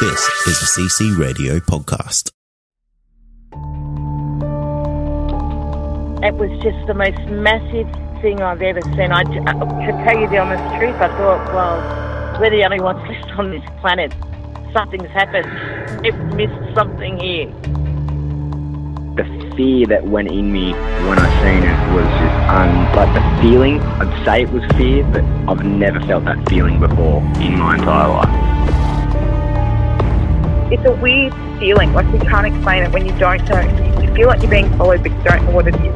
This is a CC Radio podcast. It was just the most massive thing I've ever seen. I, to tell you the honest truth, I thought, well, we're the only ones left on this planet. Something's happened. We've missed something here. the fear that went in me when I seen it was just un like the feeling. I'd say it was fear, but I've never felt that feeling before in my entire life. It's a weird feeling. Like you can't explain it when you don't know. You feel like you're being followed, but you don't know what it is.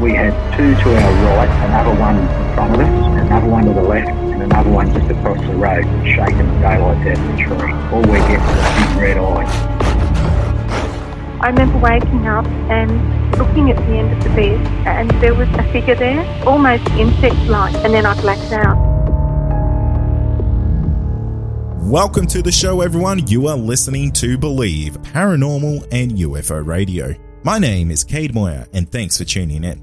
We had two to our right, another one in front of us, another one to the left, and another one just across the road, shaking the daylights out of the tree. All we get is a big red eye. I remember waking up and looking at the end of the bed, and there was a figure there, almost insect-like, and then I blacked out. Welcome to the show, everyone. You are listening to Believe Paranormal and UFO Radio. My name is Cade Moyer, and thanks for tuning in.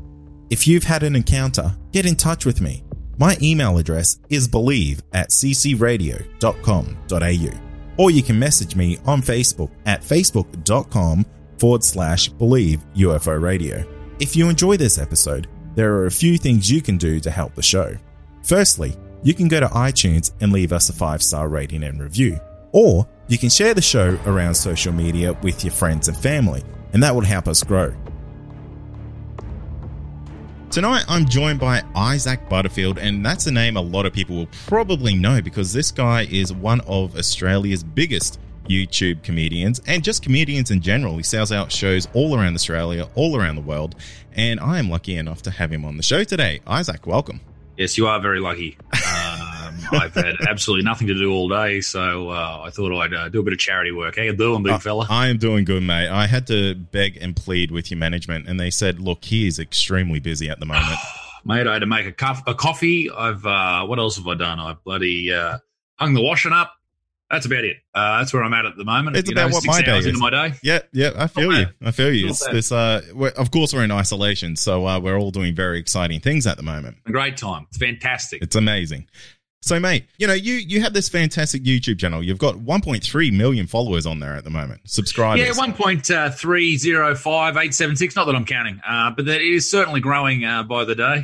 If you've had an encounter, get in touch with me. My email address is believe at ccradio.com.au, or you can message me on Facebook at facebook.com forward slash believe UFO Radio. If you enjoy this episode, there are a few things you can do to help the show. Firstly, you can go to iTunes and leave us a five star rating and review. Or you can share the show around social media with your friends and family, and that will help us grow. Tonight, I'm joined by Isaac Butterfield, and that's a name a lot of people will probably know because this guy is one of Australia's biggest YouTube comedians and just comedians in general. He sells out shows all around Australia, all around the world, and I am lucky enough to have him on the show today. Isaac, welcome. Yes, you are very lucky. I've had absolutely nothing to do all day, so uh, I thought I'd uh, do a bit of charity work. How you doing, big fella? I am doing good, mate. I had to beg and plead with your management, and they said, "Look, he is extremely busy at the moment." Mate, I had to make a, cuff, a coffee. I've uh, what else have I done? I've bloody uh, hung the washing up. That's about it. Uh, that's where I'm at at the moment. It's You about know, what six my day hours is. into my day. Yeah, yeah, I feel Not you. bad. I feel you. Not It's bad. this. Uh, of course, we're in isolation, so uh, we're all doing very exciting things at the moment. A great time. It's fantastic. It's amazing. So, mate, you know, you you have this fantastic YouTube channel. You've got 1.3 million followers on there at the moment. Subscribers. Yeah, one point uh, three zero five eight seven six. Not that I'm counting, uh, but that it is certainly growing uh, by the day.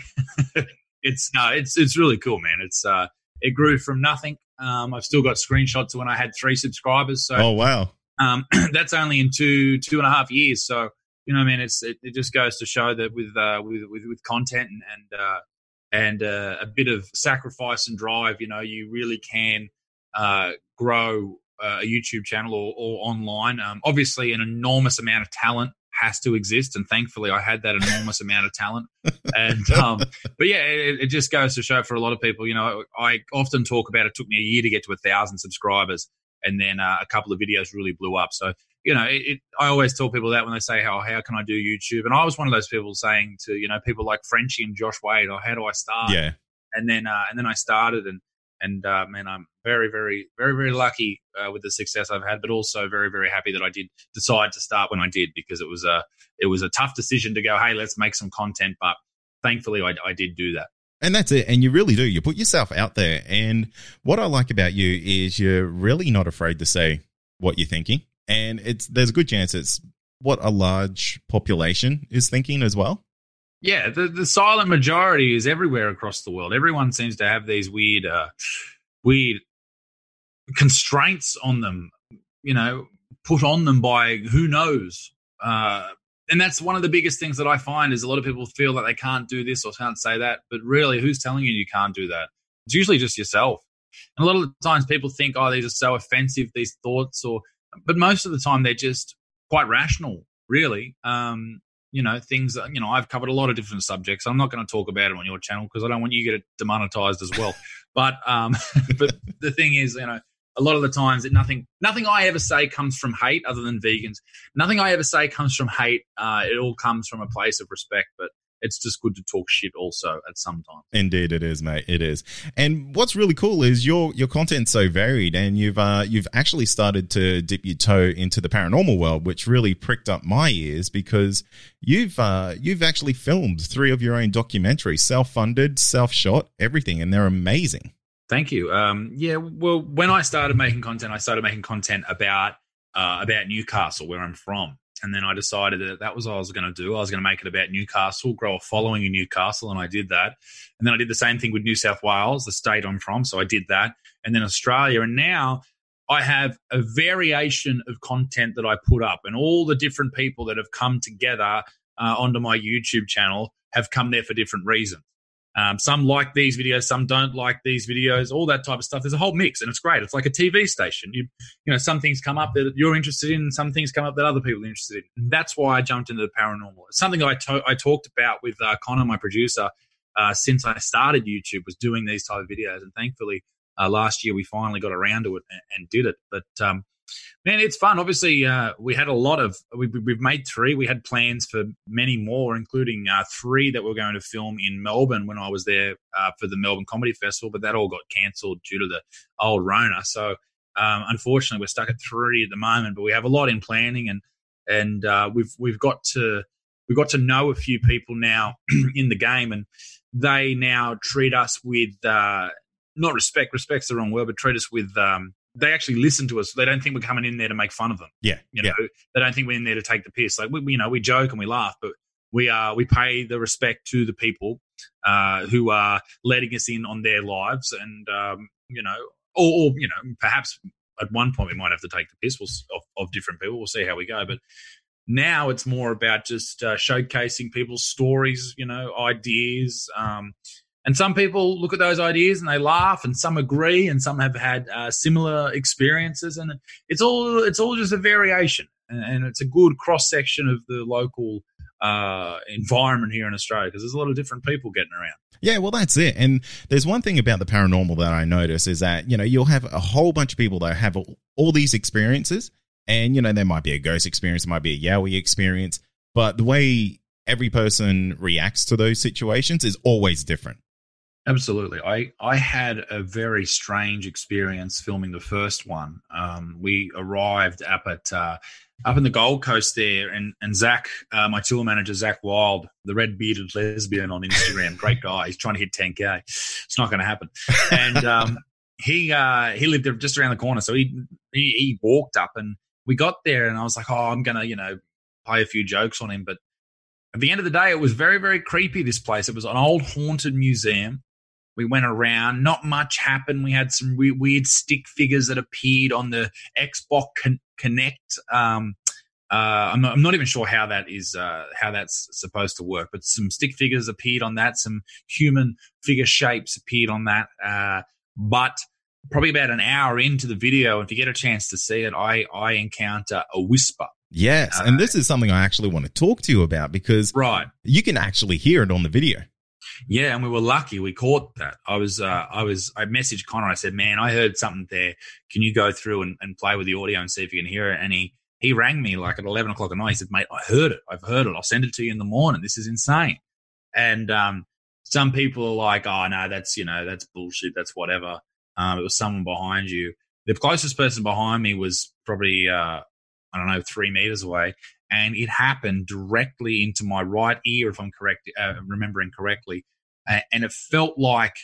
it's no, it's it's really cool, man. It's uh, it grew from nothing. Um, I've still got screenshots of when I had three subscribers. So Oh wow. um, that's only in two two and a half years. So you know, I mean, it's it, it just goes to show that with uh, with, with with content and and uh, and uh, a bit of sacrifice and drive, you know, you really can uh, grow uh, a YouTube channel or, or online. Um, obviously, an enormous amount of talent has to exist, and thankfully, I had that enormous amount of talent. And um, but yeah, it, it just goes to show for a lot of people. You know, I often talk about it took me a year to get to a thousand subscribers, and then uh, a couple of videos really blew up. So you know, it, I always tell people that when they say, "How how can I do YouTube?" And I was one of those people saying to you know people like Frenchie and Josh Wade, "Oh, how do I start?" Yeah. and then uh, and then I started and and uh, man, I'm very very very very lucky uh, with the success I've had, but also very very happy that I did decide to start when I did because it was a it was a tough decision to go, hey, let's make some content, but thankfully I, I did do that. And that's it. And you really do. You put yourself out there. And what I like about you is you're really not afraid to say what you're thinking. And it's there's a good chance it's what a large population is thinking as well. Yeah, the, the silent majority is everywhere across the world. Everyone seems to have these weird, uh, weird constraints on them, you know, put on them by who knows. Uh, and that's one of the biggest things that I find is a lot of people feel that they can't do this or can't say that, but really, who's telling you you can't do that? It's usually just yourself. And a lot of the times people think, oh, these are so offensive, these thoughts, or, but most of the time they're just quite rational, really. Um, you know things that you know I've covered a lot of different subjects. I'm not going to talk about it on your channel because I don't want you to get it demonetized as well. but um, but the thing is, you know, a lot of the times that nothing nothing I ever say comes from hate other than vegans. Nothing I ever say comes from hate. Uh, it all comes from a place of respect. But it's just good to talk shit also at some time. Indeed, it is, mate. It is. And what's really cool is your your content's so varied, and you've uh, you've actually started to dip your toe into the paranormal world, which really pricked up my ears because you've uh, you've actually filmed three of your own documentaries, self funded, self shot, everything, and they're amazing. Thank you. Um, yeah, well, when I started making content, I started making content about uh, about Newcastle, where I'm from and then I decided that that was what I was going to do. I was going to make it about Newcastle, grow a following in Newcastle, and I did that. And then I did the same thing with New South Wales, the state I'm from, so I did that. And then Australia, and now I have a variation of content that I put up, and all the different people that have come together uh, onto my YouTube channel have come there for different reasons. Um, some like these videos, some don't like these videos, all that type of stuff. There's a whole mix, and it's great. It's like a TV station. You, you know, some things come up that you're interested in, some things come up that other people are interested in. And that's why I jumped into the paranormal. It's something I, to- I talked about with uh, Connor, my producer, uh, since I started YouTube, was doing these type of videos, and thankfully uh, last year we finally got around to it and, and did it. But um, man, it's fun. Obviously, uh, we had a lot of we, have made three. We had plans for many more, including uh, three that we're going to film in Melbourne when I was there uh, for the Melbourne Comedy Festival, but that all got cancelled due to the old Rona. So um, unfortunately, we're stuck at three at the moment. But we have a lot in planning, and and uh, we've we've got to we've got to know a few people now in the game, and they now treat us with uh, not respect. Respect's the wrong word, but treat us with um, they actually listen to us. They don't think we're coming in there to make fun of them. Yeah, you know, yeah. they don't think we're in there to take the piss. Like we, you know, we joke and we laugh, but we are we pay the respect to the people uh, who are letting us in on their lives, and um, you know, or, or, you know, perhaps at one point we might have to take the piss of, of different people. We'll see how we go, but now it's more about just uh, showcasing people's stories, you know, ideas. Um, and some people look at those ideas and they laugh, and some agree, and some have had uh, similar experiences. And it's all it's all just a variation, and, and it's a good cross section of the local uh, environment here in Australia because there's a lot of different people getting around. Yeah, well, that's it. And there's one thing about the paranormal that I notice is that, you know, you'll have a whole bunch of people that have all, all these experiences. And, you know, there might be a ghost experience, there might be a Yowie experience, but the way every person reacts to those situations is always different. Absolutely. I, I had a very strange experience filming the first one. Um, we arrived up at uh, up in the Gold Coast there, and and Zach, uh, my tour manager Zach Wild, the red bearded lesbian on Instagram, great guy. He's trying to hit 10k. It's not going to happen. And um, he uh, he lived just around the corner, so he, he he walked up, and we got there, and I was like, oh, I'm gonna you know play a few jokes on him, but at the end of the day, it was very very creepy. This place. It was an old haunted museum we went around. Not much happened. We had some re- weird stick figures that appeared on the Xbox Con- Kinect. Um, uh, I'm, not, I'm not even sure how that is uh, how that's supposed to work, but some stick figures appeared on that. Some human figure shapes appeared on that. Uh, but probably about an hour into the video, if you get a chance to see it, I I encounter a whisper. Yes, and this is something I actually want to talk to you about because right, you can actually hear it on the video. Yeah, and we were lucky. We caught that. I was, uh, I was, I messaged Connor. I said, "Man, I heard something there. Can you go through and, and play with the audio and see if you can hear it?" And he he rang me like at eleven o'clock at night. He said, "Mate, I heard it. I've heard it. I'll send it to you in the morning. This is insane." And um, some people are like, "Oh no, that's you know that's bullshit. That's whatever." Um, it was someone behind you. The closest person behind me was probably uh, I don't know three meters away, and it happened directly into my right ear, if I'm correct, uh, remembering correctly. Uh, and it felt like,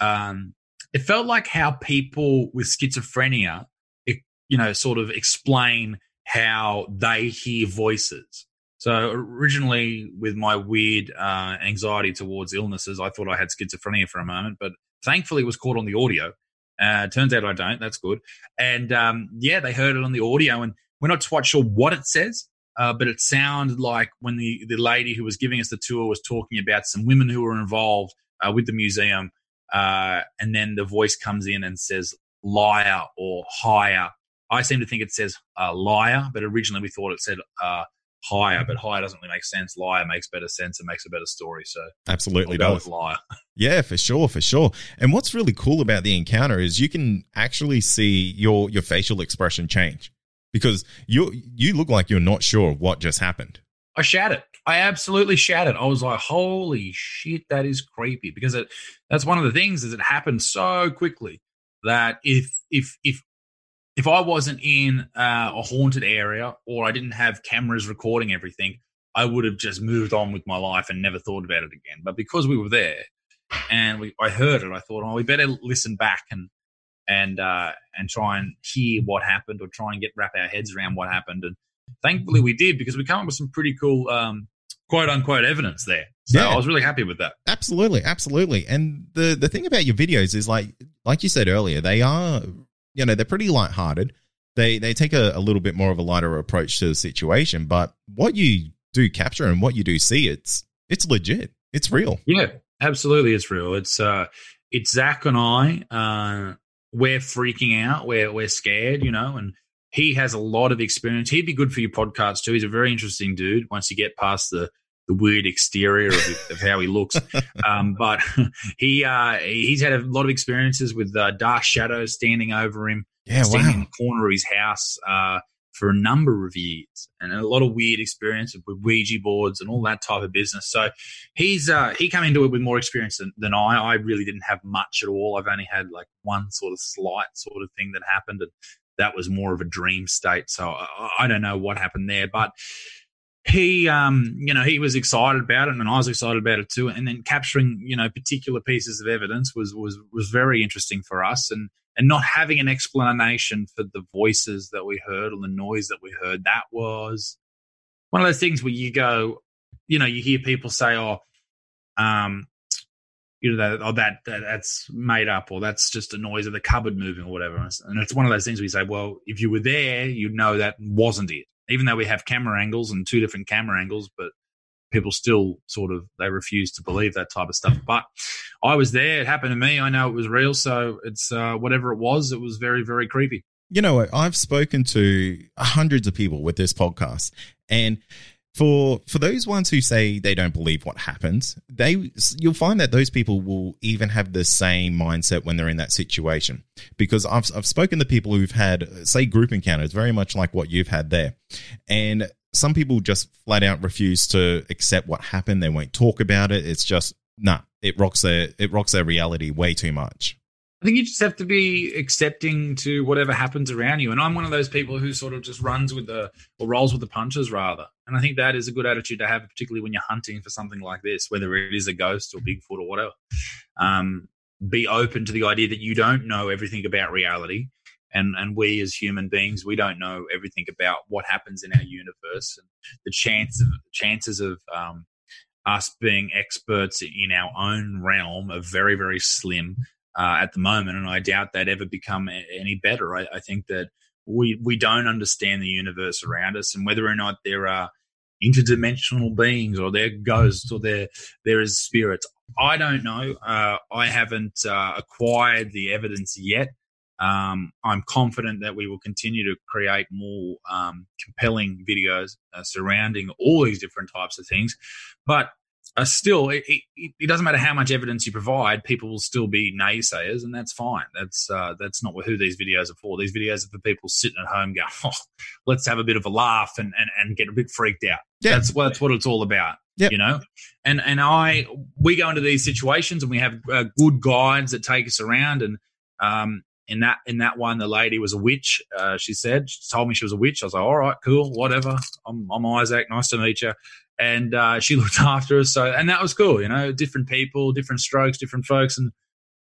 um, it felt like how people with schizophrenia, it, you know, sort of explain how they hear voices. So originally, with my weird uh, anxiety towards illnesses, I thought I had schizophrenia for a moment, but thankfully, it was caught on the audio. Uh, turns out I don't. That's good. And um, yeah, they heard it on the audio, and we're not quite sure what it says. Uh, but it sounded like when the, the lady who was giving us the tour was talking about some women who were involved uh, with the museum. Uh, and then the voice comes in and says liar or higher. I seem to think it says uh, liar, but originally we thought it said uh, higher, but higher doesn't really make sense. Liar makes better sense and makes a better story. So Absolutely I'll go does. with liar. Yeah, for sure, for sure. And what's really cool about the encounter is you can actually see your your facial expression change because you you look like you're not sure what just happened. I shattered. I absolutely shattered. I was like, "Holy shit, that is creepy!" Because it, that's one of the things is it happened so quickly that if if if if I wasn't in uh, a haunted area or I didn't have cameras recording everything, I would have just moved on with my life and never thought about it again. But because we were there and we, I heard it, I thought, "Oh, we better listen back and and uh, and try and hear what happened or try and get wrap our heads around what happened." And thankfully, we did because we came up with some pretty cool. Um, quote unquote evidence there. So Yeah. I was really happy with that. Absolutely, absolutely. And the the thing about your videos is like like you said earlier, they are you know they're pretty lighthearted. They they take a, a little bit more of a lighter approach to the situation, but what you do capture and what you do see, it's it's legit. It's real. Yeah, absolutely, it's real. It's uh, it's Zach and I. Uh, we're freaking out. We're we're scared, you know, and he has a lot of experience. He'd be good for your podcast too. He's a very interesting dude. Once you get past the the weird exterior of, of how he looks, um, but he uh, he's had a lot of experiences with uh, dark shadows standing over him. Yeah, standing in the corner of his house uh, for a number of years, and a lot of weird experience with Ouija boards and all that type of business. So he's uh, he came into it with more experience than, than I. I really didn't have much at all. I've only had like one sort of slight sort of thing that happened, and that was more of a dream state. So I, I don't know what happened there, but he um you know he was excited about it and I was excited about it too and then capturing you know particular pieces of evidence was was was very interesting for us and and not having an explanation for the voices that we heard or the noise that we heard that was one of those things where you go you know you hear people say oh um you know that, oh, that, that that's made up or that's just a noise of the cupboard moving or whatever. And it's one of those things you say well if you were there you'd know that wasn't it. Even though we have camera angles and two different camera angles but people still sort of they refuse to believe that type of stuff but i was there it happened to me i know it was real so it's uh, whatever it was it was very very creepy You know? I've spoken to hundreds of people with this podcast, and for for those ones who say they don't believe what happens, they you'll find that those people will even have the same mindset when they're in that situation. Because I've I've spoken to people who've had say group encounters, very much like what you've had there, and some people just flat out refuse to accept what happened. They won't talk about it. It's just nah. It rocks their it rocks their reality way too much. I think you just have to be accepting to whatever happens around you. And I'm one of those people who sort of just runs with the or rolls with the punches rather. And I think that is a good attitude to have, particularly when you're hunting for something like this, whether it is a ghost or Bigfoot or whatever. Um, be open to the idea that you don't know everything about reality. And, and we as human beings, we don't know everything about what happens in our universe. And the chance of, chances of um, us being experts in our own realm are very, very slim uh, at the moment, and I doubt they'd ever become any better. I, I think that we we don't understand the universe around us, and whether or not there are interdimensional beings or they're ghosts or there there is spirits. I don't know. Uh, I haven't uh, acquired the evidence yet. Um, I'm confident that we will continue to create more um, compelling videos uh, surrounding all these different types of things. But uh, still, it, it, it doesn't matter how much evidence you provide; people will still be naysayers, and that's fine. That's uh, that's not who these videos are for. These videos are for people sitting at home, going, oh, "Let's have a bit of a laugh and and, and get a bit freaked out." Yeah. That's what that's what it's all about. Yep. You know, and and I we go into these situations and we have uh, good guides that take us around and um in that in that one the lady was a witch uh, she said she told me she was a witch. I was like all right cool whatever. I'm, I'm isaac. Nice to meet you and uh, she looked after us. So and that was cool you know different people different strokes different folks. And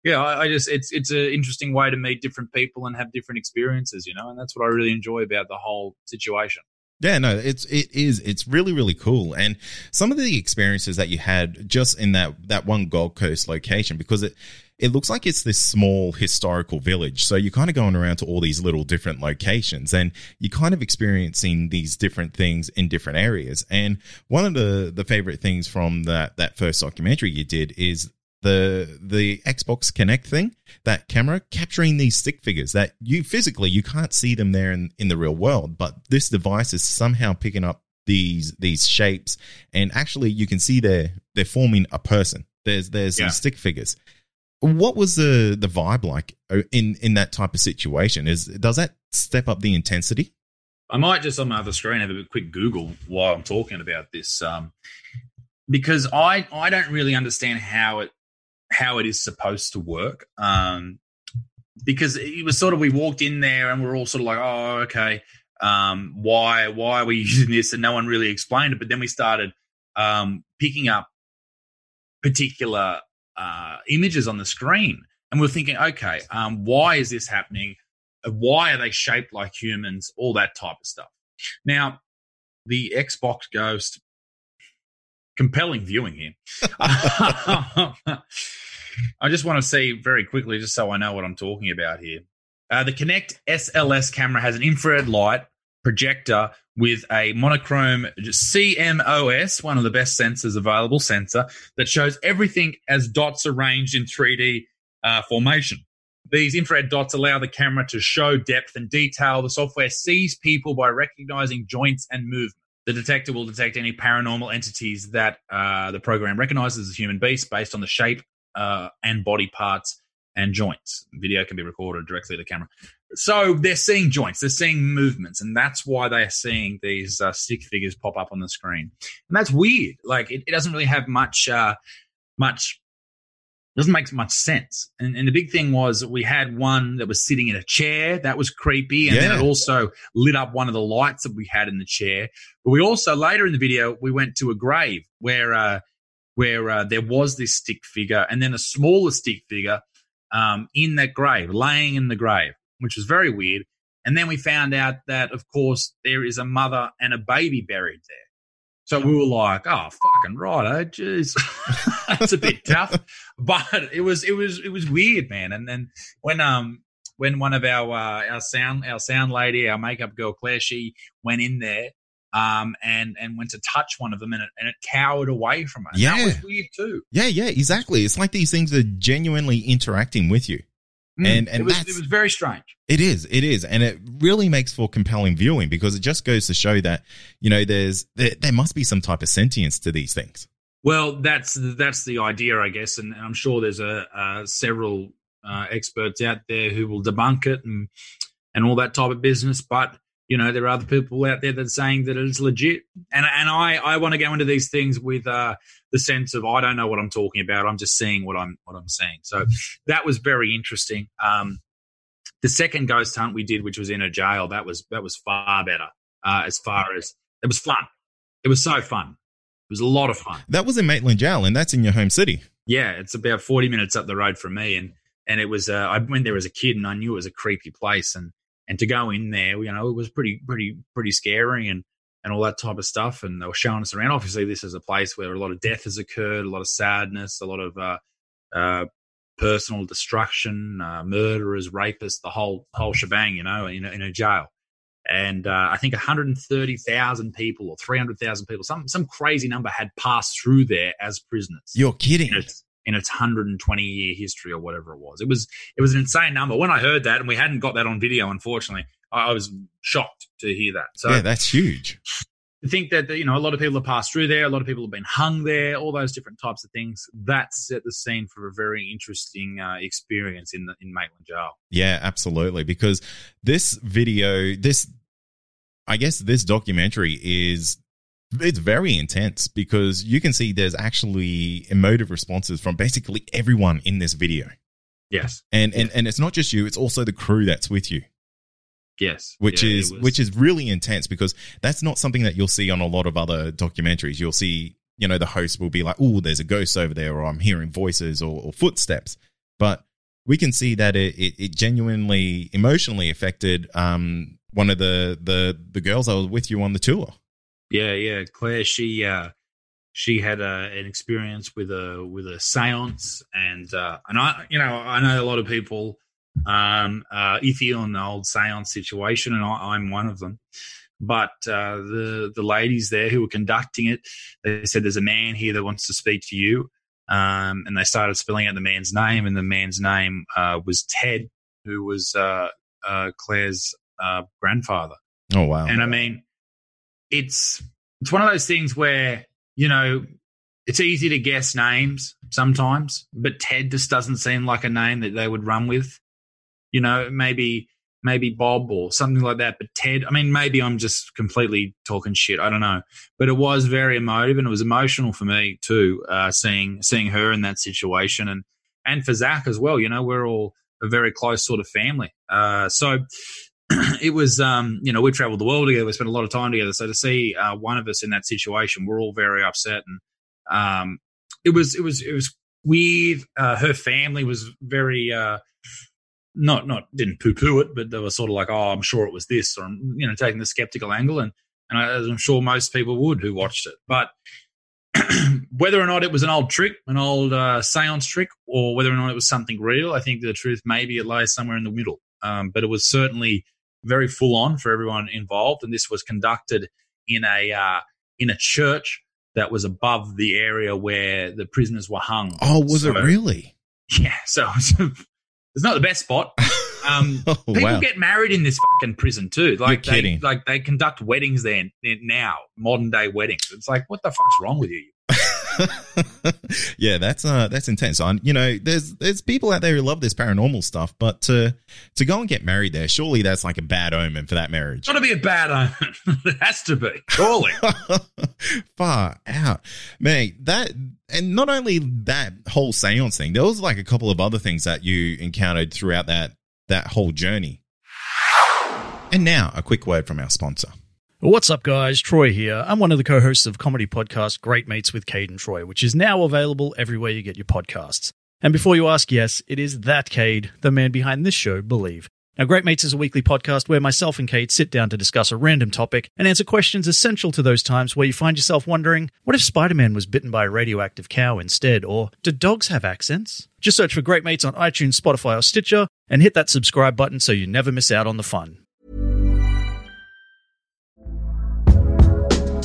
yeah I, I just it's it's an interesting way to meet different people and have different experiences you know and that's what i really enjoy about the whole situation. Yeah, no, it's it is it's really really cool, and some of the experiences that you had just in that that one Gold Coast location because it it looks like it's this small historical village. So you're kind of going around to all these little different locations, and you're kind of experiencing these different things in different areas. And one of the the favorite things from that that first documentary you did is the the Xbox Kinect thing, that camera capturing these stick figures that you physically you can't see them there in, in the real world, but this device is somehow picking up these these shapes, and actually you can see they're they're forming a person. There's there's Yeah. these stick figures. What was the the vibe like uh, in in that type of situation? Is does that step up the intensity? I might just on my other screen have a quick Google while I'm talking about this, um, because I I don't really understand how it how it is supposed to work. Um, because it was sort of we walked in there and we're all sort of like, oh, okay, um, why why are we using this? And no one really explained it. But then we started um, picking up particular uh, images on the screen, and we're thinking, okay, um, why is this happening? Uh, Why are they shaped like humans? All that type of stuff. Now, the Xbox Ghost, compelling viewing here. I just want to see very quickly, just so I know what I'm talking about here. Uh, the Kinect SLS camera has an infrared light projector with a monochrome CMOS, one of the best sensors available sensor that shows everything as dots arranged in 3D uh, formation. These infrared dots allow the camera to show depth and detail. The software sees people by recognizing joints and movement. The detector will detect any paranormal entities that uh, the program recognizes as human beasts based on the shape uh, and body parts and joints. Video can be recorded directly to the camera. So they're seeing joints, they're seeing movements, and that's why they're seeing these uh, stick figures pop up on the screen. And that's weird. Like it, it doesn't really have much, uh, much doesn't make much sense. And, and the big thing was we had one that was sitting in a chair. That was creepy. And then it also lit up one of the lights that we had in the chair. But we also, later in the video, we went to a grave where, uh, where uh, there was this stick figure and then a smaller stick figure um, in that grave, laying in the grave, which was very weird. And then we found out that, of course, there is a mother and a baby buried there. So we were like, "Oh, fucking right, oh, jeez, that's a bit tough." But it was, it was, it was weird, man. And then when um when one of our uh, our sound our sound lady, our makeup girl Claire, she went in there um and and went to touch one of them, and it and it cowered away from. And Yeah. that was weird too. Yeah, yeah, exactly. It's like these things are genuinely interacting with you. And Mm, and it was that's it was very strange. It is, it is, and it really makes for compelling viewing because it just goes to show that you know there's there, there must be some type of sentience to these things. Well, that's that's the idea, I guess, and, and I'm sure there's a, uh several uh, experts out there who will debunk it and and all that type of business. But you know, there are other people out there that are saying that it's legit, and and I I want to go into these things with uh, the sense of I don't know what I'm talking about. I'm just seeing what I'm what I'm seeing. So that was very interesting. Um, the second ghost hunt we did, which was in a jail, that was that was far better. Uh, as far as it was fun, it was so fun. It was a lot of fun. That was in Maitland Jail, and that's in your home city. Yeah, it's about forty minutes up the road from me, and and it was. Uh, I went there as a kid, and I knew it was a creepy place, and and to go in there, you know, it was pretty pretty pretty scary, and and all that type of stuff. And they were showing us around. Obviously, this is a place where a lot of death has occurred, a lot of sadness, a lot of uh, uh, personal destruction, uh, murderers, rapists, the whole whole shebang. You know, in a, in a jail. And uh, I think 130,000 people or 300,000 people, some some crazy number, had passed through there as prisoners You're kidding. in its in its 120 year history or whatever it was. It was it was an insane number. When I heard that, and we hadn't got that on video, unfortunately, I, I was shocked to hear that. So yeah, that's huge. to think that you know a lot of people have passed through there, a lot of people have been hung there, all those different types of things. That set the scene for a very interesting uh, experience in the in Maitland Jail. Yeah, absolutely. Because this video, this, I guess, this documentary is. It's very intense because you can see there's actually emotive responses from basically everyone in this video. Yes, And and and it's not just you, it's also the crew that's with you. yes, which Yeah, is which is really intense because that's not something that you'll see on a lot of other documentaries. You'll see, you know, the host will be like, "Oh, there's a ghost over there," or "I'm hearing voices or, or footsteps," but we can see that it, it, it genuinely emotionally affected um, one of the the the girls that was with you on the tour. Yeah, yeah. Claire, she uh, she had uh, an experience with a with a séance, and uh, and I, you know, I know a lot of people um, uh, iffy on the old séance situation, and I, I'm one of them. But uh, the the ladies there who were conducting it, they said there's a man here that wants to speak to you, um, and they started spelling out the man's name, and the man's name uh, was Ted, who was uh, uh, Claire's uh, grandfather. Oh wow! And I mean, it's it's one of those things where you know it's easy to guess names sometimes, but Ted just doesn't seem like a name that they would run with. You know, maybe maybe Bob or something like that. But Ted, I mean, maybe I'm just completely talking shit. I don't know, but it was very emotive and it was emotional for me too, uh, seeing seeing her in that situation and and for Zach as well. You know, we're all a very close sort of family. Uh, so it was, um, you know, we traveled the world together. We spent a lot of time together. So to see uh, one of us in that situation, we're all very upset, and um, it was, it was, it was weird. Uh, her family was very, uh, not, not didn't poo poo it, but they were sort of like, oh, I'm sure it was this, or you know, taking the skeptical angle, and and as I'm sure most people would who watched it, but. whether or not it was an old trick, an old uh, seance trick, or whether or not it was something real, I think the truth maybe it lies somewhere in the middle. Um, but it was certainly very full on for everyone involved, and this was conducted in a uh, in a church that was above the area where the prisoners were hung. Oh, was so, it really? Yeah. So, so it's not the best spot. Um, oh, people wow. get married in this fucking prison too. Like You're they, kidding. like they conduct weddings there now, modern day weddings. It's like, what the fuck's wrong with you? yeah, that's uh that's intense. On you know, there's there's people out there who love this paranormal stuff, but to to go and get married there, surely that's like a bad omen for that marriage. It's got to be a bad omen. it has to be, surely. Far out, man. That and not only that whole seance thing, there was like a couple of other things that you encountered throughout that that whole journey. And now, a quick word from our sponsor. What's up, guys? Troy here. I'm one of the co hosts of comedy podcast Great Mates with Cade and Troy, which is now available everywhere you get your podcasts. And before you ask, yes, it is that Cade, the man behind this show, Believe. Now, Great Mates is a weekly podcast where myself and Cade sit down to discuss a random topic and answer questions essential to those times where you find yourself wondering what if Spider Man was bitten by a radioactive cow instead? Or do dogs have accents? Just search for Great Mates on iTunes, Spotify, or Stitcher and hit that subscribe button so you never miss out on the fun.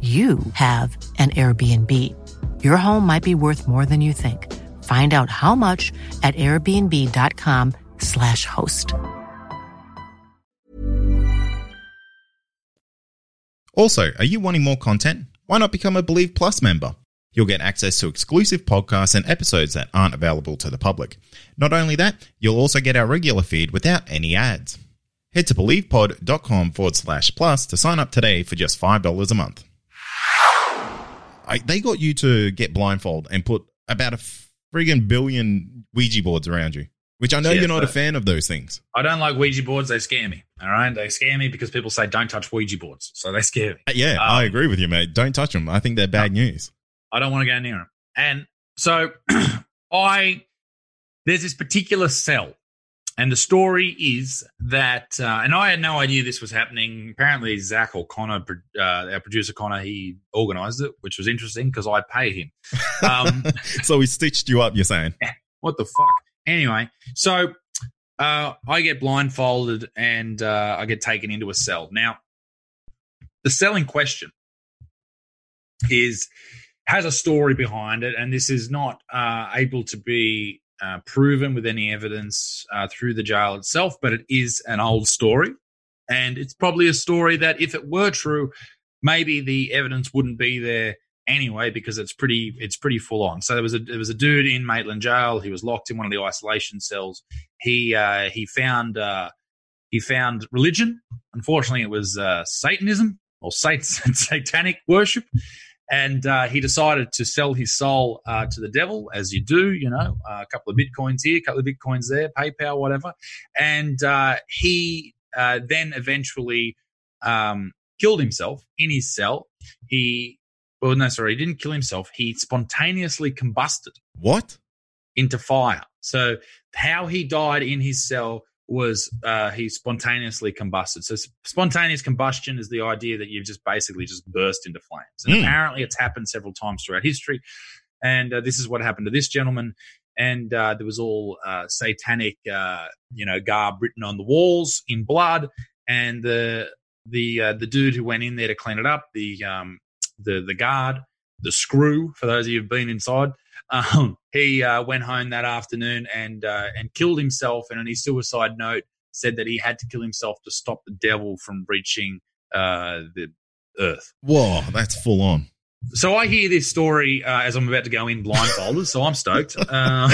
you have an Airbnb. Your home might be worth more than you think. Find out how much at airbnb.com/slash host. Also, are you wanting more content? Why not become a Believe Plus member? You'll get access to exclusive podcasts and episodes that aren't available to the public. Not only that, you'll also get our regular feed without any ads. Head to believepod.com forward slash plus to sign up today for just $5 a month. I, they got you to get blindfold and put about a friggin' billion Ouija boards around you, which I know yes, you're not a fan of those things. I don't like Ouija boards. They scare me. All right. They scare me because people say don't touch Ouija boards. So they scare me. Uh, yeah, um, I agree with you, mate. Don't touch them. I think they're bad no, news. I don't want to go near them. And so I, there's this particular cell and the story is that, uh, and I had no idea this was happening. Apparently, Zach or Connor, uh, our producer Connor, he organized it, which was interesting because I pay him. Um, so he stitched you up, you're saying? What the fuck? Anyway, so uh, I get blindfolded and uh, I get taken into a cell. Now, the cell in question is has a story behind it, and this is not uh, able to be uh, proven with any evidence uh, through the jail itself, but it is an old story. And it's probably a story that, if it were true, maybe the evidence wouldn't be there anyway because it's pretty it's pretty full on. So there was a there was a dude in Maitland Jail. He was locked in one of the isolation cells. He uh, he found uh, he found religion. Unfortunately, it was uh, Satanism or sat- satanic worship and uh, he decided to sell his soul uh, to the devil, as you do, you know, uh, a couple of bitcoins here, a couple of bitcoins there, PayPal, whatever. And uh, he uh, then eventually um, killed himself in his cell. He, well, no, sorry, he didn't kill himself. He spontaneously combusted. What? Into fire. So how he died in his cell was uh, he spontaneously combusted. So spontaneous combustion is the idea that you've just basically just burst into flames. And Mm. apparently, it's happened several times throughout history. And uh, this is what happened to this gentleman. And uh, there was all uh, satanic, uh, you know, garb written on the walls in blood. And the the uh, the dude who went in there to clean it up, the um, the the guard, the screw for those of you who've been inside, um, he uh, went home that afternoon and uh, and killed himself. And in his suicide note, said that he had to kill himself to stop the devil from reaching uh, the earth. Whoa, that's full on. So I hear this story uh, as I'm about to go in blindfolded, so I'm stoked. Uh,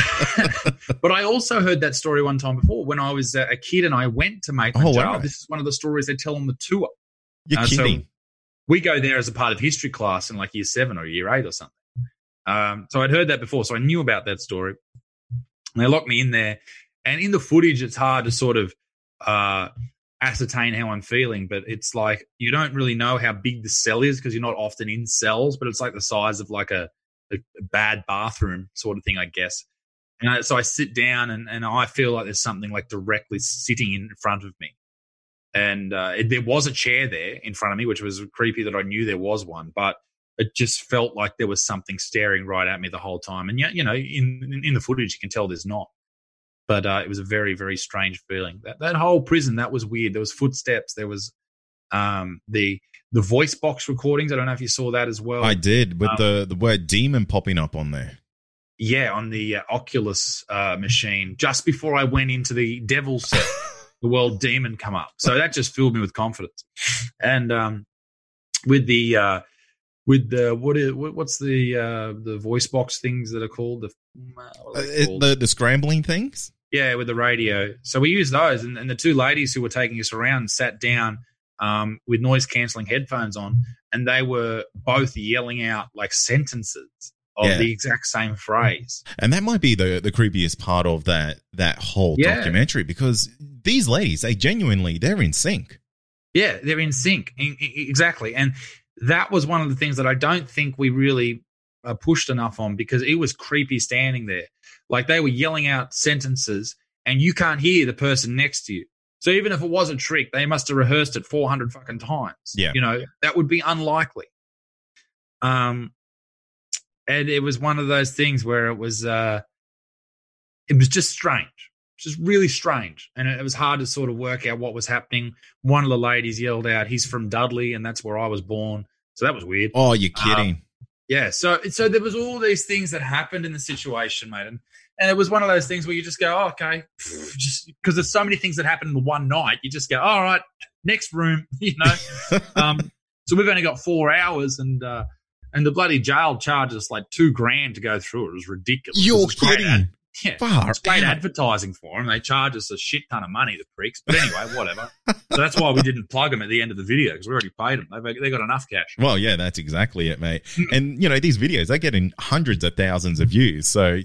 but I also heard that story one time before when I was a kid and I went to Maitland Oh, Jail. wow. This is one of the stories they tell on the tour. You're Uh, so kidding. we go there as a part of history class in like year seven or year eight or something. Um, so I'd heard that before, so I knew about that story. And they locked me in there, and in the footage, it's hard to sort of uh, ascertain how I'm feeling, but it's like you don't really know how big the cell is because you're not often in cells, but it's like the size of like a, a, bad bathroom sort of thing, I guess. And I, so I sit down and, and I feel like there's something like directly sitting in front of me. And uh, it, there was a chair there in front of me, which was creepy that I knew there was one, but it just felt like there was something staring right at me the whole time. And yeah, you know, in in, in the footage, you can tell there's not. But uh, it was a very very strange feeling. That that whole prison that was weird. There was footsteps. There was um, the the voice box recordings. I don't know if you saw that as well. I did with Um, the the word demon popping up on there. Yeah, on the uh, Ovilus uh, machine just before I went into the devil set, the world demon come up. So that just filled me with confidence. And um, with the uh, with the what is what, what's the uh, the voice box things that are called the what Uh, are called? the the scrambling things. Yeah, with the radio. So we used those, and, and the two ladies who were taking us around sat down um, with noise canceling headphones on, and they were both yelling out like sentences of Yeah. the exact same phrase. And that might be the the creepiest part of that that whole Yeah. documentary because these ladies, they genuinely they're in sync. Yeah, they're in sync. Exactly. And that was one of the things that I don't think we really uh, pushed enough on because it was creepy standing there. Like they were yelling out sentences and you can't hear the person next to you. So even if it was a trick, they must have rehearsed it 400 fucking times. Yeah. You know, that would be unlikely. Um, and it was one of those things where it was, uh, it was just strange, just really strange. And it was hard to sort of work out what was happening. One of the ladies yelled out, he's from Dudley and that's where I was born. So that was weird. Oh, you're kidding. Um, yeah. So so there was all these things that happened in the situation, mate. And and it was one of those things where you just go, oh, okay, just because there's so many things that happen in one night, you just go, all right, next room, you know. um, so we've only got four hours, and uh, and the bloody jail charged us like two grand to go through it. It was ridiculous. You're It was kidding. Yeah, Far it's great out. advertising for them. They charge us a shit ton of money, the pricks. But anyway, whatever. so that's why we didn't plug them at the end of the video because we already paid them. They've they got enough cash. Well, yeah, that's exactly it, mate. Mm. And you know, these videos they get in hundreds of thousands of views. So,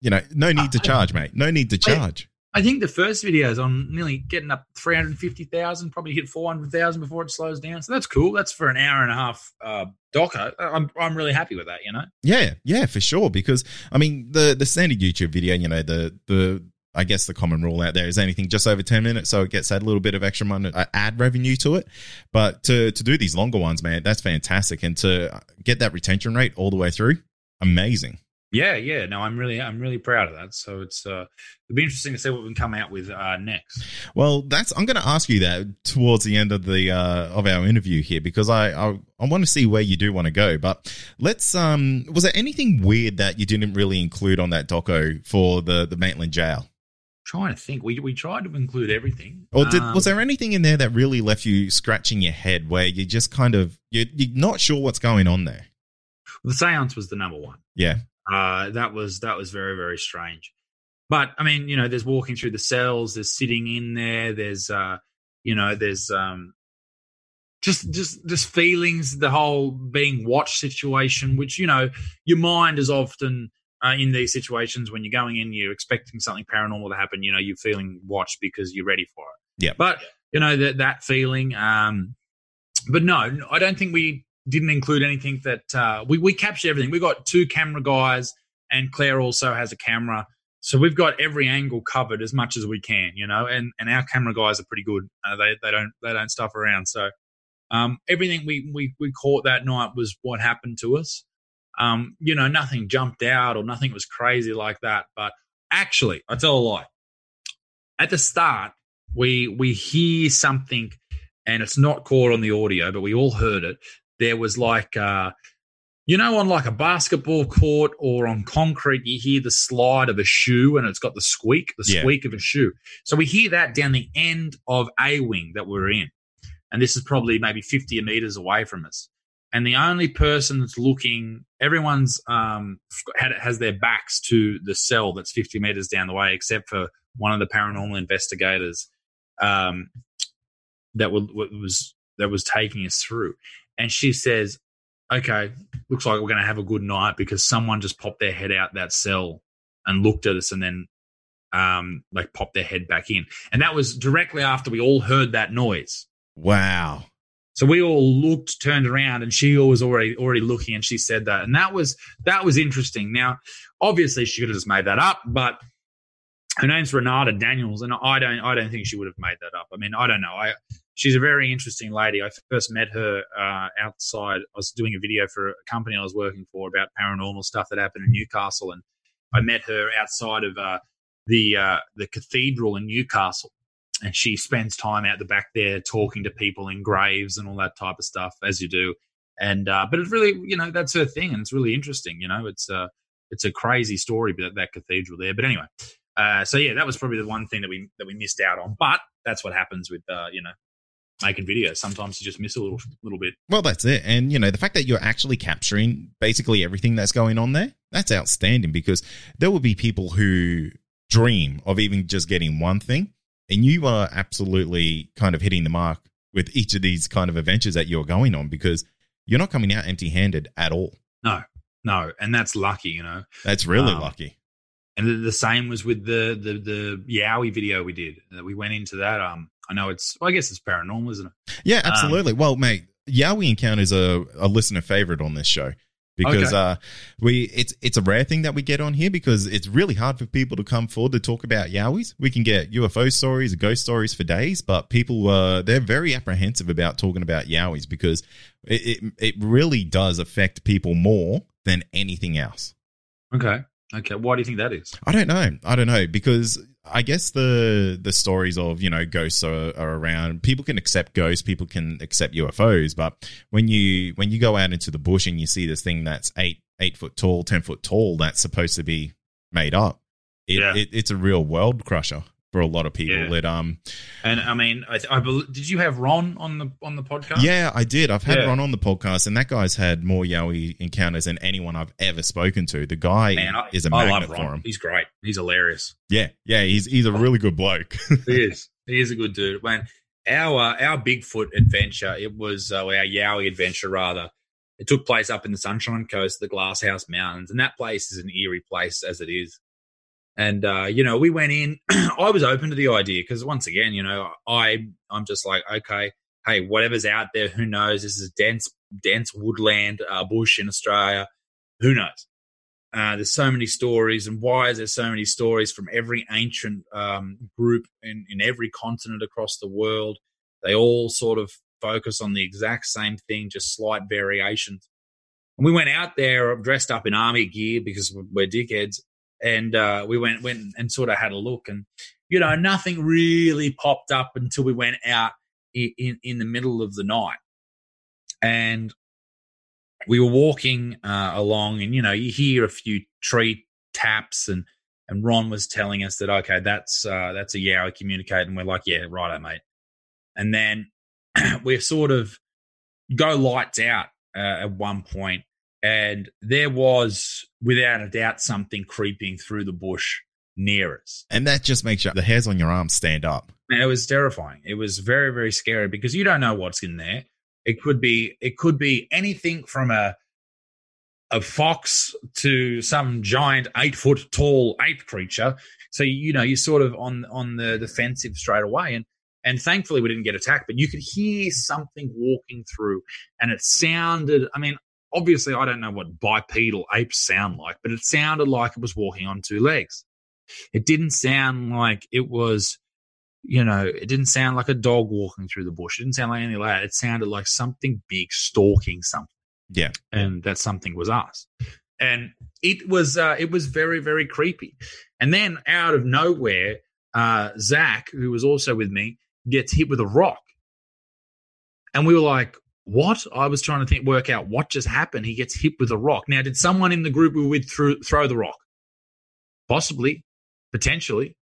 you know, no need to uh, charge, mate. No need to charge. I think the first video is on nearly getting up 350,000, probably hit 400,000 before it slows down. So that's cool. That's for an hour and a half uh, doco. I'm, I'm really happy with that, you know? Yeah, yeah, for sure. Because I mean, the the standard YouTube video, you know, the the I guess the common rule out there is anything just over ten minutes, so it gets that little bit of extra money, uh, ad revenue to it. But to to do these longer ones, man, that's fantastic, and to get that retention rate all the way through, amazing. Yeah, yeah. No, I'm really, I'm really proud of that. So it's, uh, it'll be interesting to see what we can come out with uh, next. Well, that's I'm going to ask you that towards the end of the uh, of our interview here because I I, I want to see where you do want to go. But let's um, was there anything weird that you didn't really include on that doco for the the Maitland jail? Trying to think, we we tried to include everything. Or did, Um, was there anything in there that really left you scratching your head where you just kind of you're, you're not sure what's going on there? the seance was the number one. Yeah, Uh, that was that was very very strange. But I mean, you know, there's walking through the cells, there's sitting in there, there's uh, you know, there's um, just just just feelings, the whole being watched situation, which you know, your mind is often uh, in these situations when you're going in, you're expecting something paranormal to happen. You know, you're feeling watched because you're ready for it. Yeah. But you know that that feeling. Um, but no, I don't think we didn't include anything that uh, we we captured everything. We got two camera guys, and Claire also has a camera. so we've got every angle covered as much as we can, you know, and, and our camera guys are pretty good. Uh, they they don't they don't stuff around. So um, everything we, we we caught that night was what happened to us. Um, you know, nothing jumped out or nothing was crazy like that. But actually, I tell a lie. At the start, we we hear something, and it's not caught on the audio, but we all heard it. There was like. Uh, you know, on like a basketball court or on concrete, you hear the slide of a shoe and it's got the squeak, the Yeah. squeak of a shoe. So we hear that down the end of A wing that we're in. And this is probably maybe 50 meters away from us. And the only person that's looking, everyone's um, had, it has their backs to the cell that's 50 meters down the way, except for one of the paranormal investigators um, that wa- wa- was that was taking us through. And she says, okay, looks like we're going to have a good night because someone just popped their head out that cell and looked at us and then um, like popped their head back in. And that was directly after we all heard that noise. Wow. So we all looked, turned around, and she was already already looking, and she said that, and that was that was interesting. Now, obviously, she could have just made that up, but her name's Renata Daniels, and I don't I don't think she would have made that up. I mean, I don't know. I she's a very interesting lady. I first met her uh, outside. I was doing a video for a company I was working for about paranormal stuff that happened in Newcastle, and I met her outside of uh, the uh, the cathedral in Newcastle. And she spends time out the back there talking to people in graves and all that type of stuff, as you do. And uh, but it's really, you know, that's her thing, and it's really interesting. You know, it's uh, it's a crazy story that that cathedral there. But anyway, uh, so yeah, that was probably the one thing that we that we missed out on. But that's what happens with uh, you know making videos. Sometimes you just miss a little little bit. Well, that's it. And, you know, the fact that you're actually capturing basically everything that's going on there, that's outstanding because there will be people who dream of even just getting one thing. And you are absolutely kind of hitting the mark with each of these kind of adventures that you're going on because you're not coming out empty handed at all. No, no, and that's lucky, you know. That's really Um, lucky. And the, the same was with the the the Yowie video we did. We went into that. Um, I know it's. Well, I guess it's paranormal, isn't it? Yeah, Um, absolutely. well, mate, Yowie Encounters a, a listener favorite on this show because Okay. uh, we it's it's a rare thing that we get on here because it's really hard for people to come forward to talk about Yowies. We can get UFO stories, ghost stories for days, but people uh, they're very apprehensive about talking about Yowies because it, it it really does affect people more than anything else. Okay. Okay. Why do you think that is? I don't know. I don't know because I guess the the stories of you know ghosts are, are around. People can accept ghosts. People can accept UFOs. But when you when you go out into the bush and you see this thing that's eight eight foot tall, ten foot tall, that's supposed to be made up. It, Yeah. it, it's a real world crusher for a lot of people. Yeah. It um And I mean, I, I did you have Ron on the on the podcast? yeah, I did. I've had Yeah. Ron on the podcast, and that guy's had more Yowie encounters than anyone I've ever spoken to. The guy Man, I, is a I magnet for him. He's great. He's hilarious. Yeah, yeah, he's he's a really good bloke. he is. He is a good dude. When our uh, our Bigfoot adventure, it was uh, our Yowie adventure rather. It took place up in the Sunshine Coast, the Glass House Mountains, and that place is an eerie place as it is. And uh, you know, we went in. I was open to the idea because once again, you know, I I'm just like, okay, hey, whatever's out there, who knows? This is dense dense woodland uh, bush in Australia. Who knows? Uh, there's so many stories, and why is there so many stories from every ancient um, group in, in every continent across the world? They all sort of focus on the exact same thing, just slight variations. And we went out there dressed up in army gear because we're- we're dickheads, and uh, we went went and sort of had a look, and you know, nothing really popped up until we went out in, in, the middle of the night, and we were walking uh, along, and you know, you hear a few tree taps, and and Ron was telling us that okay, that's uh, that's a Yowie communicator, and we're like, yeah, righto, mate. And then we're sort of go lights out uh, at one point, and there was without a doubt something creeping through the bush near us. and that just makes you, the hairs on your arms stand up. And it was terrifying. It was very, very scary because you don't know what's in there. It could be it could be anything from a a fox to some giant eight foot tall ape creature. So you know you're sort of on on the defensive straight away. And and thankfully we didn't get attacked, but you could hear something walking through, and it sounded. I mean, obviously I don't know what bipedal apes sound like, but it sounded like it was walking on two legs. It didn't sound like it was, you know, it didn't sound like a dog walking through the bush. It didn't sound like anything like that. It sounded like something big stalking something. Yeah. And that something was us. And it was, uh, it was very, very creepy. And then out of nowhere, uh, Zach, who was also with me, gets hit with a rock. And we were like, what? I was trying to think, work out what just happened. He gets hit with a rock. Now, did someone in the group we were with throw, throw the rock? Possibly, potentially.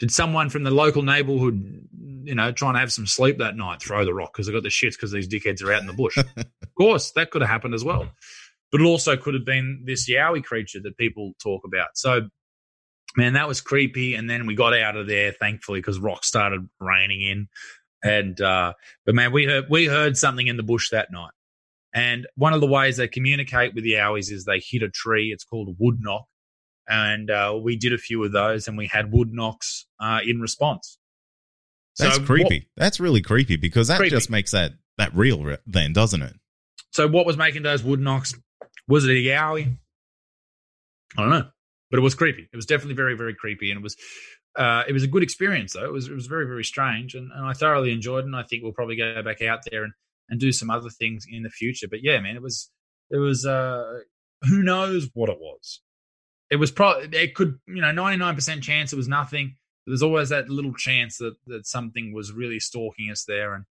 Did someone from the local neighborhood, you know, trying to have some sleep that night throw the rock because they got the shits because these dickheads are out in the bush? of course, that could have happened as well. But it also could have been this Yowie creature that people talk about. So, man, that was creepy. And then we got out of there, thankfully, because rocks started raining in. And uh, but man, we heard we heard something in the bush that night. And one of the ways they communicate with the Yowies is they hit a tree. It's called a wood knock. And uh, we did a few of those and we had wood knocks uh, in response. That's So creepy. what- That's really creepy because that Creepy. just makes that that real then, doesn't it? So what was making those wood knocks? Was it a Yowie? I don't know, but it was creepy. It was definitely very, very creepy, and it was uh, it was a good experience though. It was it was very, very strange, and, and I thoroughly enjoyed it. And I think we'll probably go back out there and, and do some other things in the future. But yeah, man, it was it was uh, who knows what it was. It was probably it could you know ninety nine percent chance it was nothing. There's always that little chance that that something was really stalking us there, and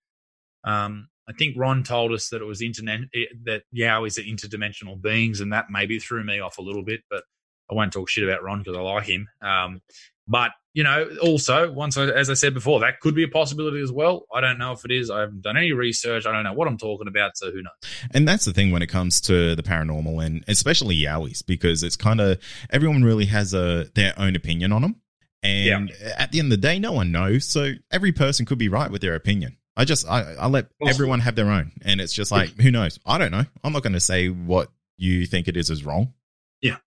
um, I think Ron told us that it was internet that Yowies are interdimensional beings, and that maybe threw me off a little bit. But I won't talk shit about Ron because I like him. Um, but you know, also once I, as I said before, that could be a possibility as well. I don't know if it is. I haven't done any research. I don't know what I'm talking about, so who knows? And that's the thing when it comes to the paranormal and especially Yowies, because it's kind of everyone really has a their own opinion on them. And at the end of the day, no one knows. So every person could be right with their opinion. I just I, I let everyone have their own, and it's just like who knows? I don't know. I'm not going to say what you think it is is wrong.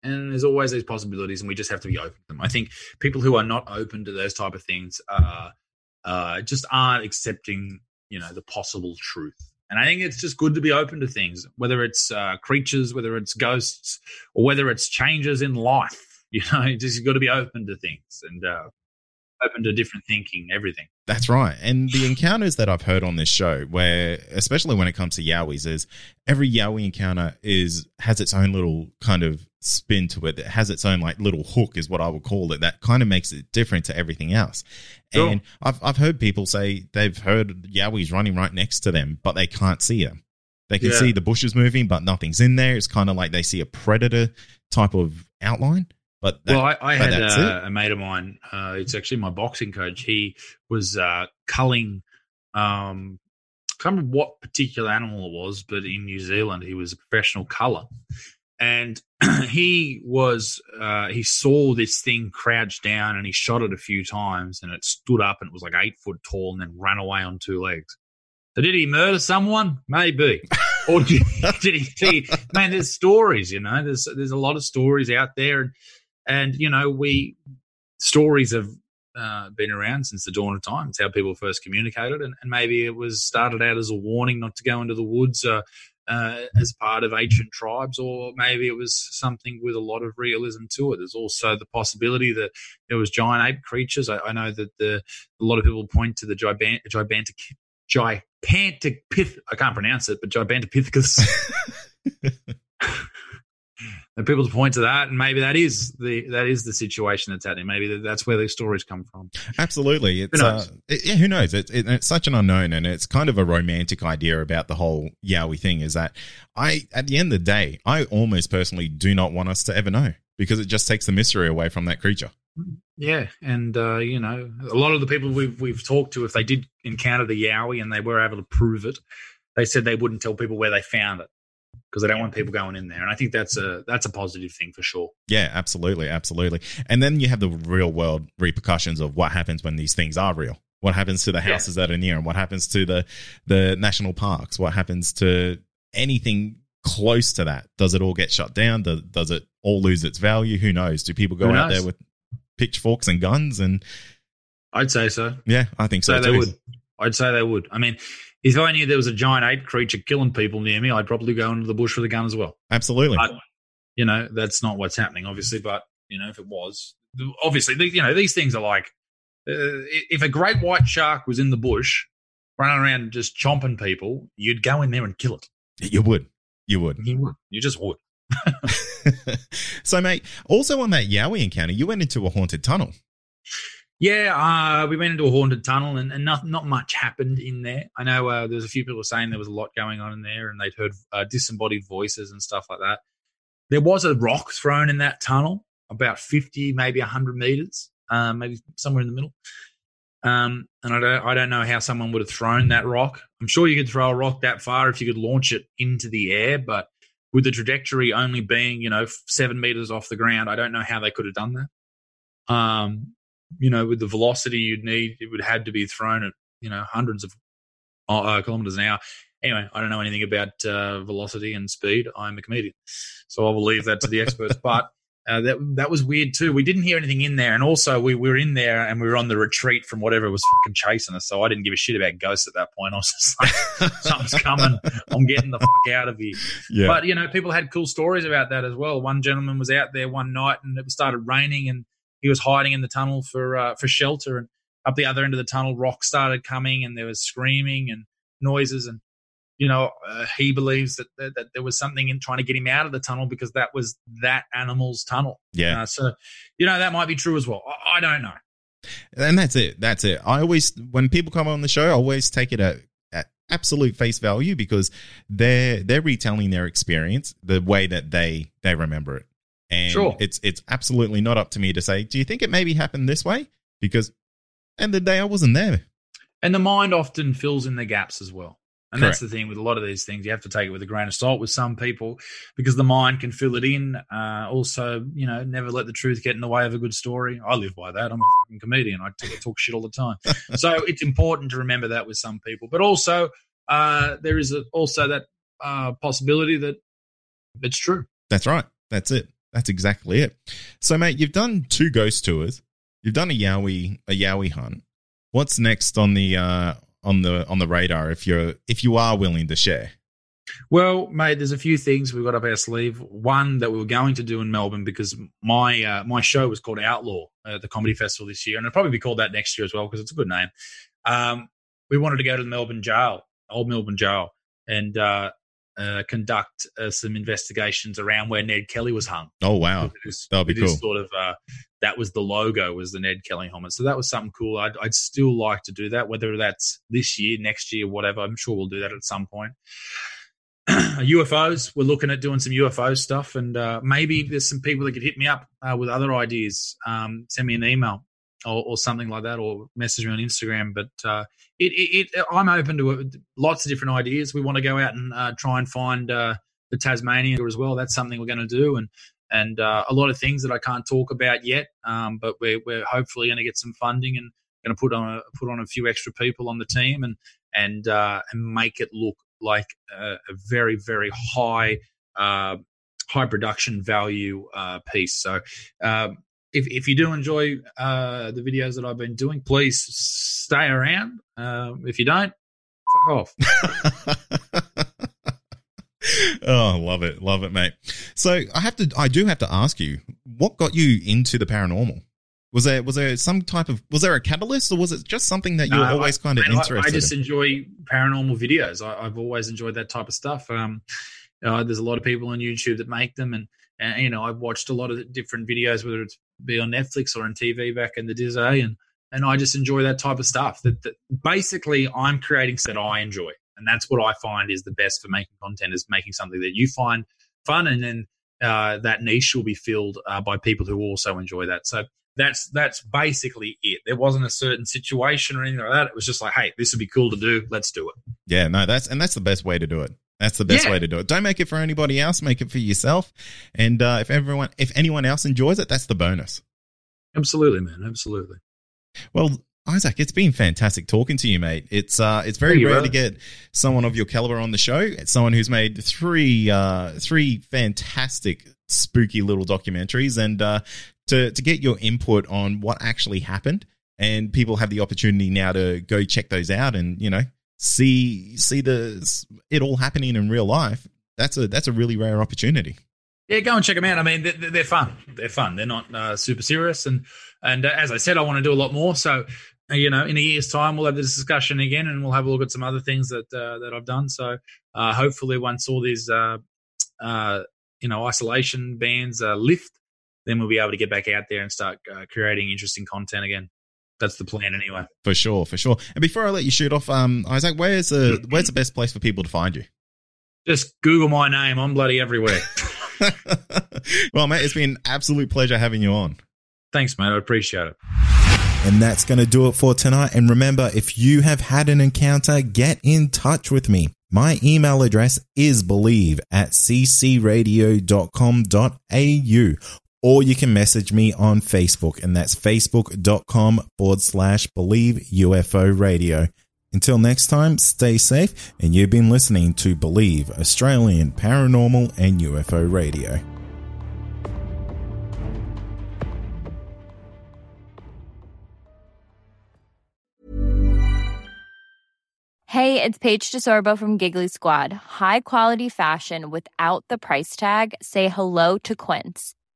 And there's always these possibilities, and we just have to be open to them. I think people who are not open to those type of things uh, uh, just aren't accepting, you know, the possible truth. And I think it's just good to be open to things, whether it's uh, creatures, whether it's ghosts, or whether it's changes in life. You know, just you just got to be open to things and uh, open to different thinking, everything. That's right. And the encounters that I've heard on this show, where especially when it comes to Yowies, is every Yowie encounter is has its own little kind of spin to it. That has its own like little hook, is what I would call it. That kind of makes it different to everything else. Sure. And I've I've heard people say they've heard Yowies running right next to them, but they can't see them. They can Yeah. see the bushes moving, but nothing's in there. It's kind of like they see a predator type of outline. But that, well, I, I had uh, a mate of mine. Uh, it's actually my boxing coach. He was uh, culling. Um, I can't remember what particular animal it was, but in New Zealand, he was a professional culler, and he was uh, he saw this thing crouch down, and he shot it a few times, and it stood up, and it was like eight foot tall, and then ran away on two legs. So did he murder someone? Maybe. or did, did he see? Man, there's stories. You know, there's there's a lot of stories out there, and and you know we stories have uh, been around since the dawn of time. It's how people first communicated, and, and maybe it was started out as a warning not to go into the woods uh, uh, as part of ancient tribes, or maybe it was something with a lot of realism to it. There's also the possibility that there was giant ape creatures. I, I know that the a lot of people point to the gigant, gigantic, gigantopith. I can't pronounce it, but gigantopithecus. and people point to that, and maybe that is the that is the situation that's happening. Maybe that's where these stories come from. Absolutely. It's, Who uh, it- yeah, who knows? It, it, it's such an unknown, and it's kind of a romantic idea about the whole Yowie thing. Is that I, at the end of the day, I almost personally do not want us to ever know because it just takes the mystery away from that creature. Yeah, and uh, you know, a lot of the people we've we've talked to, if they did encounter the Yowie and they were able to prove it, they said they wouldn't tell people where they found it because they don't want people going in there. And I think that's a that's a positive thing for sure. Yeah, absolutely, absolutely. And then you have the real world repercussions of what happens when these things are real. What happens to the Yeah. houses that are near them? What happens to the the national parks? What happens to anything close to that? Does it all get shut down? Does, does it all lose its value? Who knows? Do people go out there with pitchforks and guns? And I'd say so. yeah, I think so So they too. would. I'd say they would. I mean, if I knew there was a giant ape creature killing people near me, I'd probably go into the bush with a gun as well. Absolutely. But, you know, that's not what's happening, obviously. But you know, if it was, obviously, you know, these things are like uh, if a great white shark was in the bush running around just chomping people, you'd go in there and kill it. You would. You would. You would. You just would. so, mate, also on that Yowie encounter, you went into a haunted tunnel. Yeah, uh, we went into a haunted tunnel and, and not not much happened in there. I know uh, there was a few people saying there was a lot going on in there and they'd heard uh, disembodied voices and stuff like that. There was a rock thrown in that tunnel, about 50, maybe 100 meters, uh, maybe somewhere in the middle. Um, and I don't, I don't know how someone would have thrown that rock. I'm sure you could throw a rock that far if you could launch it into the air, but with the trajectory only being, you know, seven meters off the ground, I don't know how they could have done that. Um, you know, with the velocity you'd need, it would have to be thrown at, you know, hundreds of uh, kilometers an hour. Anyway, I don't know anything about uh, velocity and speed. I'm a comedian, so I will leave that to the experts. But uh, that that was weird too. We didn't hear anything in there, and also we, we were in there and we were on the retreat from whatever was fucking chasing us. So I didn't give a shit about ghosts at that point. I was just like, something's coming. I'm getting the fuck out of here. Yeah. But you know, people had cool stories about that as well. One gentleman was out there one night and it started raining, and he was hiding in the tunnel for uh, for shelter. And up the other end of the tunnel, rocks started coming, and there was screaming and noises and you know, uh, he believes that, that, that there was something in trying to get him out of the tunnel because that was that animal's tunnel. Yeah. Uh, so, you know, that might be true as well. I, I, don't know. And that's it. That's it. I always, when people come on the show, I always take it at, at absolute face value because they're they're retelling their experience the way that they they remember it. And sure. it's it's absolutely not up to me to say, do you think it maybe happened this way? Because and the day, I wasn't there. And the mind often fills in the gaps as well. And Correct. that's the thing with a lot of these things. You have to take it with a grain of salt with some people because the mind can fill it in. Uh, also, you know, never let the truth get in the way of a good story. I live by that. I'm a fucking comedian. I talk, I talk shit all the time. so it's important to remember that with some people. But also, uh, there is a, also that uh, possibility that it's true. That's right. That's it. That's exactly it. So, mate, you've done two ghost tours. You've done a Yowie a Yowie hunt. What's next on the uh, on the on the radar if you're if you are willing to share? Well, mate, there's a few things we've got up our sleeve. One that we were going to do in Melbourne because my uh, my show was called Outlaw at the Comedy Festival this year, and it'll probably be called that next year as well because it's a good name. Um, we wanted to go to the Melbourne jail, old Melbourne jail, and uh, uh, conduct uh, some investigations around where Ned Kelly was hung. Oh wow, is, that'll be cool. Sort of uh, that was the logo was the Ned Kelly helmet, so that was something cool. I'd, I'd still like to do that, whether that's this year, next year, whatever. I'm sure we'll do that at some point. UFOs, we're looking at doing some UFO stuff, and uh, maybe there's some people that could hit me up uh, with other ideas. Um, send me an email or, or, something like that, or message me on Instagram. But uh, it, it, it, I'm open to it. lots of different ideas. We want to go out and uh, try and find uh, the Tasmania as well. That's something we're going to do, and and uh, a lot of things that I can't talk about yet. Um, but we're we're hopefully going to get some funding and going to put on a, put on a few extra people on the team and and uh, and make it look like a, a very very high uh, high production value uh, piece. So. Um, if, if you do enjoy uh, the videos that I've been doing, please stay around. Um, if you don't, fuck off. oh, love it, love it, mate. So I have to, I do have to ask you, what got you into the paranormal? Was there was there some type of was there a catalyst or was it just something that you were No, always I- kind of man, I- interested I, just in? enjoy paranormal videos. I, I've always enjoyed that type of stuff. Um, uh, there's a lot of people on YouTube that make them, and, and you know I've watched a lot of different videos, whether it's be on Netflix or on TV back in the day, and and I just enjoy that type of stuff. That, that basically I'm creating that I enjoy, and that's what I find is the best for making content is making something that you find fun, and then uh, that niche will be filled uh, by people who also enjoy that. So that's that's basically it. There wasn't a certain situation or anything like that. It was just like, hey, this would be cool to do. Let's do it. Yeah, no, that's and that's the best way to do it. That's the best Yeah. way to do it. Don't make it for anybody else. Make it for yourself. And uh, if everyone, if anyone else enjoys it, that's the bonus. Absolutely, man. Absolutely. Well, Isaac, it's been fantastic talking to you, mate. It's uh, it's very rare brother. to get someone of your caliber on the show. It's someone who's made three uh, three fantastic, spooky little documentaries, and uh, to to get your input on what actually happened, and people have the opportunity now to go check those out, and you know see see the it all happening in real life. That's a that's a really rare opportunity. Yeah, go and check them out. I mean, they're, they're fun. They're fun. They're not uh, super serious, and and uh, as I said, I want to do a lot more. So, uh, you know, in a year's time, we'll have this discussion again, and we'll have a look at some other things that uh, that I've done. So, uh, hopefully, once all these uh, you know isolation bans lift, then we'll be able to get back out there and start creating interesting content again. That's the plan, anyway. For sure, for sure. And before I let you shoot off, um, Isaac, where's the where's the best place for people to find you? Just Google my name. I'm bloody everywhere. well, mate, it's been an absolute pleasure having you on. Thanks, mate. I appreciate it. And that's going to do it for tonight. And remember, if you have had an encounter, get in touch with me. My email address is believe at ccradio.com.au or you can message me on Facebook and that's facebook.com forward slash believe UFO radio. Until next time, stay safe, and you've been listening to Believe Australian Paranormal and UFO Radio. Hey, it's Paige DeSorbo from Giggly Squad. High quality fashion without the price tag? Say hello to Quince.